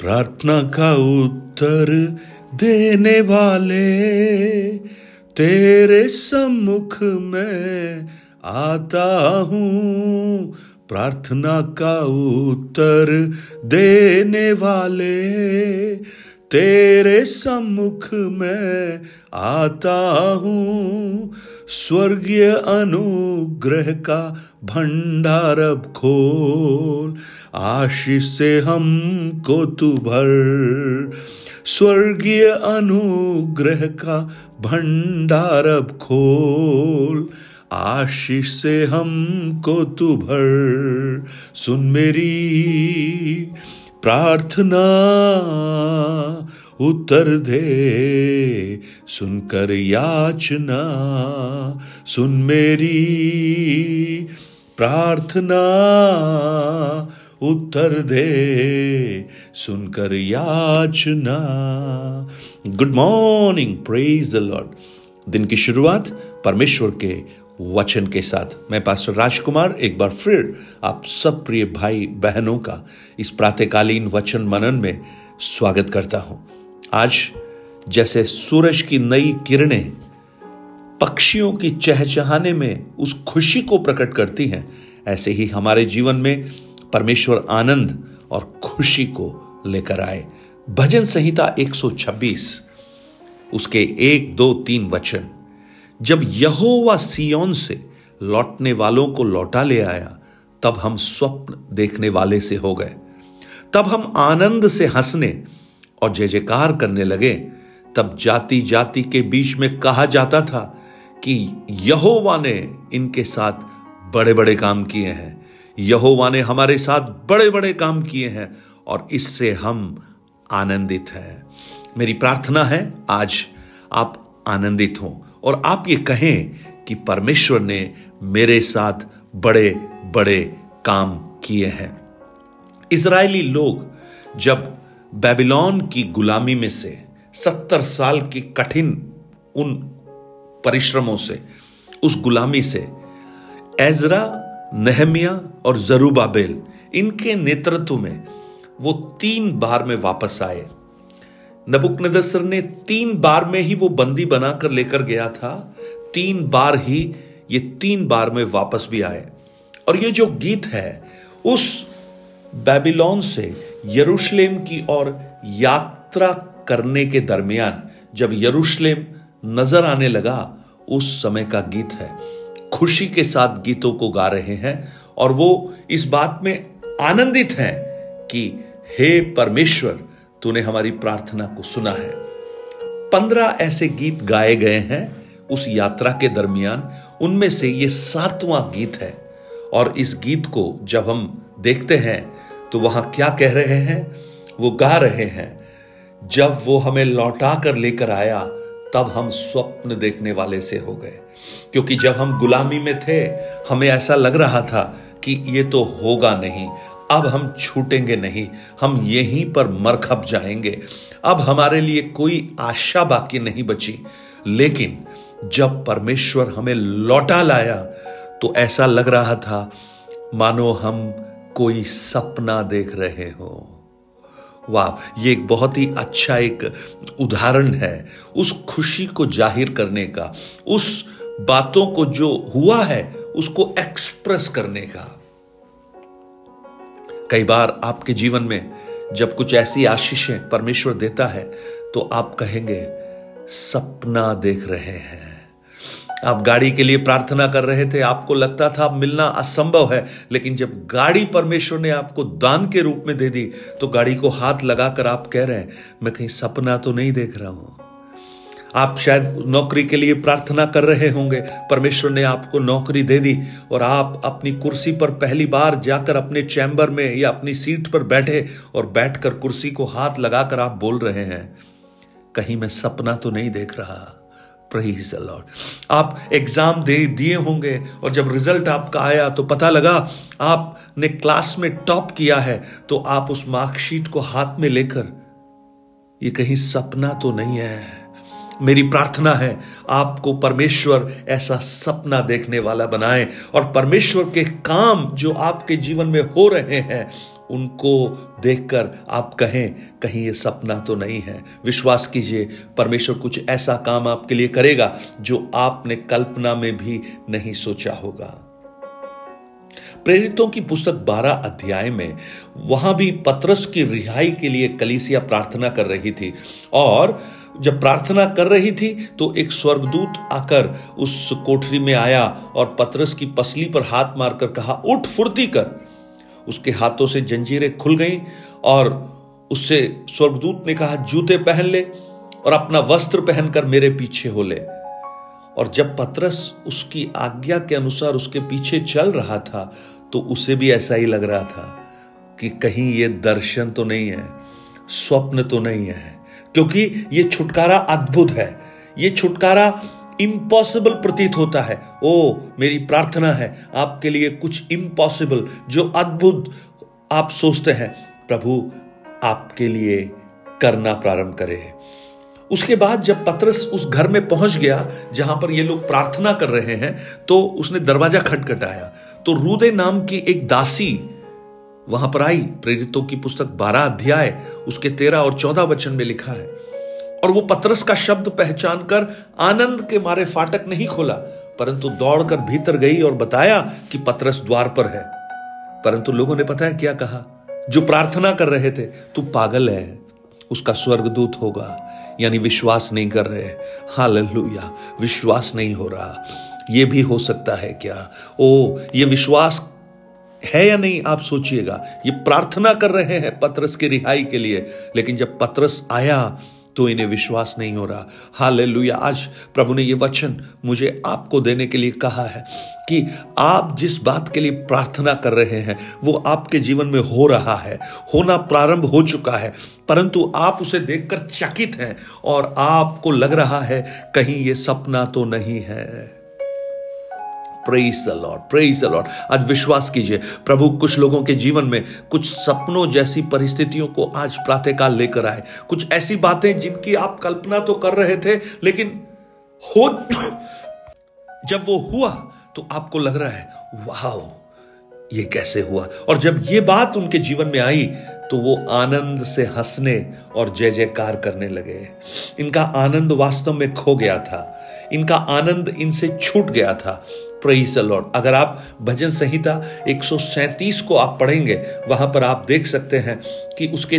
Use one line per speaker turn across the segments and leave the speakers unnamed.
प्रार्थना का उत्तर देने वाले, तेरे सम्मुख में आता हूँ। प्रार्थना का उत्तर देने वाले, तेरे सम्मुख में आता हूँ। स्वर्गीय अनुग्रह का भंडार अब खोल। आशीष से हमको तू भर स्वर्गीय अनुग्रह का भंडार अब खोल। आशीष से हमको तू भर सुन मेरी प्रार्थना। उत्तर दे। सुनकर याचना, सुन मेरी प्रार्थना उत्तर दे। सुनकर याचना। Good morning praise the Lord दिन की शुरुआत परमेश्वर के वचन के साथ। मैं पास्टर राजकुमार, एक बार फिर आप सब प्रिय भाई बहनों का इस प्रातकालीन वचन मनन में स्वागत करता हूँ। आज जैसे सूरज की नई किरणें पक्षियों की चहचहाने में उस खुशी को प्रकट करती हैं, ऐसे ही हमारे जीवन में परमेश्वर आनंद और खुशी को लेकर आए। भजन संहिता 126 उसके एक, दो, तीन वचन। जब यहोवा सियोन से लौटने वालों को लौटा ले आया, तब हम स्वप्न देखने वाले से हो गए। तब हम आनंद से हंसने और जय जयकार करने लगे। तब जाति जाति के बीच में कहा जाता था कि यहोवा ने इनके साथ बड़े बड़े काम किए हैं। यहोवा ने हमारे साथ बड़े बड़े काम किए हैं और इससे हम आनंदित हैं। मेरी प्रार्थना है, आज आप आनंदित हों और आप ये कहें कि परमेश्वर ने मेरे साथ बड़े बड़े काम किए हैं। इसराइली लोग जब बेबीलोन की गुलामी में से, सत्तर साल की कठिन उन परिश्रमों से, उस गुलामी से, एजरा, नहमिया और जरूबाबेल, इनके नेतृत्व में वो तीन बार में वापस आए। नबुकनदसर ने तीन बार में ही वो बंदी बनाकर लेकर गया था। तीन बार ही ये तीन बार में वापस भी आए। और ये जो गीत है, उस बेबीलोन से यरूशलेम की ओर यात्रा करने के दरमियान जब यरूशलेम नज़र आने लगा, उस समय का गीत है। खुशी के साथ गीतों को गा रहे हैं और वो इस बात में आनंदित हैं कि हे परमेश्वर, तूने हमारी प्रार्थना को सुना है। पंद्रह ऐसे गीत गाए गए हैं उस यात्रा के दरमियान। उनमें से ये सातवां गीत है और इस गीत को जब हम देखते हैं तो वहाँ क्या कह रहे हैं? वो गा रहे हैं। जब वो हमें लौटा कर लेकर आया, तब हम स्वप्न देखने वाले से हो गए। क्योंकि जब हम गुलामी में थे, हमें ऐसा लग रहा था कि ये तो होगा नहीं। अब हम छूटेंगे नहीं। हम यहीं पर मरखप जाएँगे। अब हमारे लिए कोई आशा बाकी नहीं बची। लेकिन जब परमेश्वर हमें लौटा लाया तो ऐसा लग रहा था, मानो हम कोई सपना देख रहे हो। वाह, ये एक बहुत ही अच्छा एक उदाहरण है उस खुशी को ज़ाहिर करने का, उस बातों को जो हुआ है उसको एक्सप्रेस करने का। कई बार आपके जीवन में जब कुछ ऐसी आशीषें परमेश्वर देता है तो आप कहेंगे, सपना देख रहे हैं। आप गाड़ी के लिए प्रार्थना कर रहे थे, आपको लगता था मिलना असंभव है, लेकिन जब गाड़ी परमेश्वर ने आपको दान के रूप में दे दी तो गाड़ी को हाथ लगाकर आप कह रहे हैं, मैं कहीं सपना तो नहीं देख रहा हूँ। आप शायद नौकरी के लिए प्रार्थना कर रहे होंगे, परमेश्वर ने आपको नौकरी दे दी, और आप अपनी कुर्सी पर पहली बार जाकर अपने चैम्बर में या अपनी सीट पर बैठे और बैठकर कुर्सी को हाथ लगाकर आप बोल रहे हैं, कहीं मैं सपना तो नहीं देख रहा। प्रेज लॉर्ड आप एग्ज़ाम दे, दिए होंगे और जब रिज़ल्ट आपका आया तो पता लगा आपने क्लास में टॉप किया है तो आप उस मार्कशीट को हाथ में लेकर, ये कहीं सपना तो नहीं है। मेरी प्रार्थना है आपको परमेश्वर ऐसा सपना देखने वाला बनाए और परमेश्वर के काम जो आपके जीवन में हो रहे हैं उनको देखकर आप कहें, कहीं ये सपना तो नहीं है। विश्वास कीजिए, परमेश्वर कुछ ऐसा काम आपके लिए करेगा जो आपने कल्पना में भी नहीं सोचा होगा। प्रेरितों की पुस्तक 12 अध्याय में, वहाँ भी पत्रस की रिहाई के लिए कलीसिया प्रार्थना कर रही थी और जब प्रार्थना कर रही थी तो एक स्वर्गदूत आकर उस कोठरी में आया और पत्रस की पसली पर हाथ मारकर कहा, उठ, फुर्ती कर। उसके हाथों से जंजीरें खुल गईं और उससे स्वर्गदूत ने कहा, जूते पहन ले और अपना वस्त्र पहनकर मेरे पीछे हो ले। और जब पत्रस उसकी आज्ञा के अनुसार उसके पीछे चल रहा था तो उसे भी ऐसा ही लग रहा था कि कहीं ये दर्शन तो नहीं है, स्वप्न तो नहीं है, क्योंकि ये छुटकारा अद्भुत है। ये छुटकारा इम्पॉसिबल प्रतीत होता है ओ मेरी प्रार्थना है आपके लिए कुछ इम्पॉसिबल जो अद्भुत आप सोचते हैं प्रभु आपके लिए करना प्रारंभ करे उसके बाद जब पत्रस उस घर में पहुँच गया जहाँ पर ये लोग प्रार्थना कर रहे हैं तो उसने दरवाज़ा खटखटाया तो रूदे नाम की एक दासी वहाँ पर आई प्रेरितों की पुस्तक बारह अध्याय उसके तेरह और चौदह वचन में लिखा है और वो पत्रस का शब्द पहचान कर आनंद के मारे फाटक नहीं खोला, परंतु दौड़कर भीतर गई और बताया कि पत्रस द्वार पर है। परंतु लोगों ने पता है क्या कहा? जो प्रार्थना कर रहे थे, तू पागल है, उसका स्वर्गदूत होगा, यानी विश्वास नहीं कर रहे हालेलुया, विश्वास नहीं हो रहा। यह भी हो सकता है क्या? ओ, ये विश्वास है या नहीं, आप सोचिएगा। ये प्रार्थना कर रहे हैं पत्रस की रिहाई के लिए, लेकिन जब पत्रस आया तो इन्हें विश्वास नहीं हो रहा। हाल आज प्रभु ने ये वचन मुझे आपको देने के लिए कहा है कि आप जिस बात के लिए प्रार्थना कर रहे हैं, वो आपके जीवन में हो रहा है। होना प्रारंभ हो चुका है, परंतु आप उसे देखकर चकित हैं और आपको लग रहा है कहीं ये सपना तो नहीं है। Praise the Lord praise the Lord आज विश्वास कीजिए, प्रभु कुछ लोगों के जीवन में कुछ सपनों जैसी परिस्थितियों को आज प्रातःकाल लेकर आए। कुछ ऐसी बातें जिनकी आप कल्पना तो कर रहे थे, लेकिन हो जब वो हुआ तो आपको लग रहा है वाह ये कैसे हुआ? और जब ये बात उनके जीवन में आई तो वो आनंद से हंसने और जय जयकार करने लगे। इनका आनंद वास्तव में खो गया था। इनका आनंद इनसे छूट गया था। लॉर्ड अगर आप भजन संहिता 137 को आप पढ़ेंगे, वहाँ पर आप देख सकते हैं कि उसके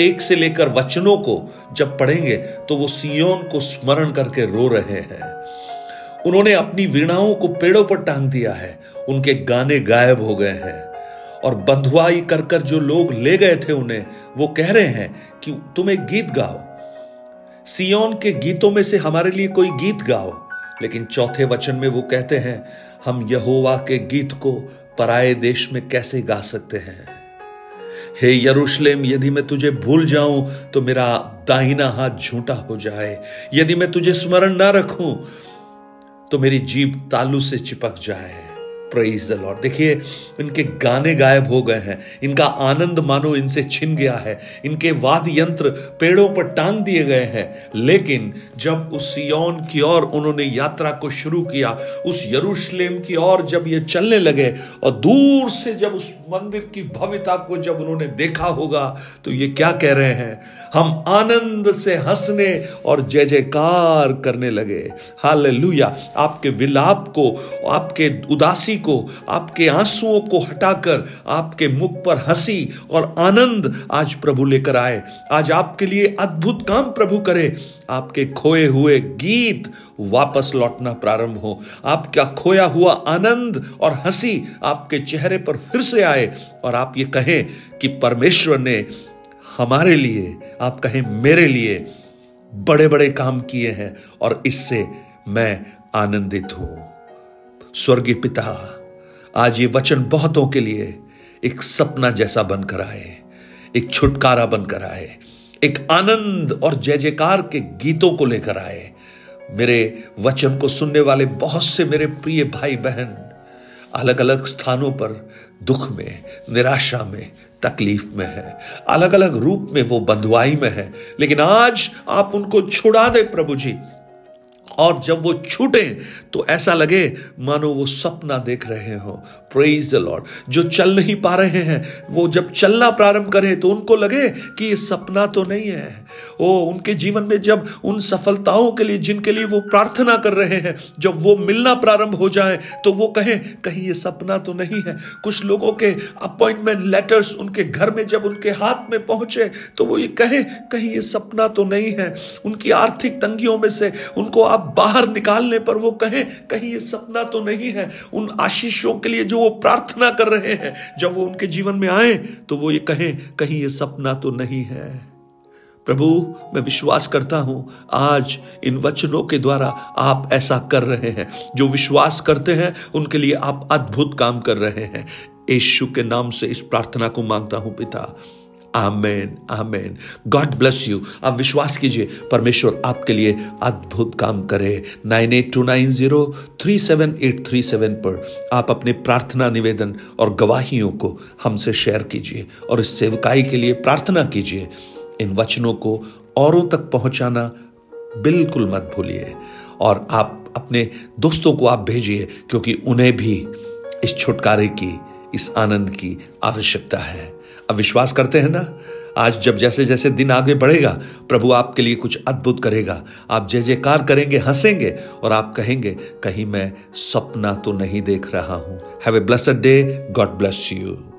एक से लेकर वचनों को जब पढ़ेंगे तो वो सियोन को स्मरण करके रो रहे हैं। उन्होंने अपनी वीणाओं को पेड़ों पर टांग दिया है। उनके गाने गायब हो गए हैं। और बंधुआई कर कर जो लोग ले गए थे उन्हें, वो कह रहे हैं कि, तुम एक गीत गाओ। सियोन के गीतों में से हमारे लिए कोई गीत गाओ। लेकिन चौथे वचन में वो कहते हैं, हम यहोवा के गीत को पराए देश में कैसे गा सकते हैं? हे यरूशलेम, यदि मैं तुझे भूल जाऊँ तो मेरा दाहिना हाथ झूठा हो जाए। यदि मैं तुझे स्मरण ना रखूँ तो मेरी जीप तालू से चिपक जाए। प्रेज द लॉर्ड देखिए, इनके गाने गायब हो गए हैं। इनका आनंद मानो इनसे छिन गया है। इनके वाद यंत्र पेड़ों पर टांग दिए गए हैं। लेकिन जब उस सियोन की ओर उन्होंने यात्रा को शुरू किया, उस यरूशलेम की ओर जब ये चलने लगे और दूर से जब उस मंदिर की भव्यता को जब उन्होंने देखा होगा तो ये क्या कह रहे हैं? हम आनंद से हंसने और जय जयकार करने लगे। हाल आपके विलाप को, आपके उदासी को, आपके आंसुओं को हटाकर आपके मुख पर हँसी और आनंद आज प्रभु लेकर आए। आज आपके लिए अद्भुत काम प्रभु करे। आपके खोए हुए गीत वापस लौटना प्रारंभ हो। आपका खोया हुआ आनंद और हँसी आपके चेहरे पर फिर से आए और आप ये कहें कि परमेश्वर ने हमारे लिए, आप कहें मेरे लिए बड़े बड़े काम किए हैं और इससे मैं आनंदित हूँ। स्वर्गीय पिता, आज ये वचन बहुतों के लिए एक सपना जैसा बनकर आए, एक छुटकारा बनकर आए, एक आनंद और जय जयकार के गीतों को लेकर आए। मेरे वचन को सुनने वाले बहुत से मेरे प्रिय भाई बहन अलग अलग स्थानों पर दुख में, निराशा में, तकलीफ़ में है। अलग अलग रूप में वो बंधुआई में है। लेकिन आज आप उनको छुड़ा दे प्रभु जी। और जब वो छूटे तो ऐसा लगे मानो वो सपना देख रहे हो। प्रेज द लॉर्ड जो चल नहीं पा रहे हैं, वो जब चलना प्रारंभ करें तो उनको लगे कि ये सपना तो नहीं है। ओ, उनके जीवन में जब उन सफलताओं के लिए, जिनके लिए वो प्रार्थना कर रहे हैं, जब वो मिलना प्रारंभ हो जाए तो वो कहें, कहीं ये सपना तो नहीं है। कुछ लोगों के अपॉइंटमेंट लेटर्स उनके घर में जब उनके हाथ में पहुँचे तो वो ये कहें, कहीं ये सपना तो नहीं है। उनकी आर्थिक तंगियों में से उनको आप बाहर निकालने पर वो कहें, कहीं ये सपना तो नहीं है। उन आशीषों के लिए जो वो प्रार्थना कर रहे हैं, जब वो उनके जीवन में आए तो वो ये कहें, कहीं ये सपना तो नहीं है। प्रभु, मैं विश्वास करता हूँ, आज इन वचनों के द्वारा आप ऐसा कर रहे हैं। जो विश्वास करते हैं, उनके लिए आप अद्भुत काम कर रहे हैं। यशु के नाम से इस प्रार्थना को माँगता हूँ पिता। Amen amen God bless you आप विश्वास कीजिए, परमेश्वर आपके लिए अद्भुत काम करे। Nine eight two nine zero three seven eight three seven पर आप अपने प्रार्थना निवेदन और गवाहियों को हमसे शेयर कीजिए और इस सेवकाई के लिए प्रार्थना कीजिए। इन वचनों को औरों तक पहुंचाना बिल्कुल मत भूलिए और आप अपने दोस्तों को आप भेजिए क्योंकि उन्हें भी इस छुटकारे की, इस आनंद की आवश्यकता है। अब विश्वास करते हैं ना? आज जब जैसे जैसे दिन आगे बढ़ेगा, प्रभु आपके लिए कुछ अद्भुत करेगा। आप जय जयकार करेंगे, हंसेंगे और आप कहेंगे, कहीं मैं सपना तो नहीं देख रहा हूँ। Have a blessed day God bless you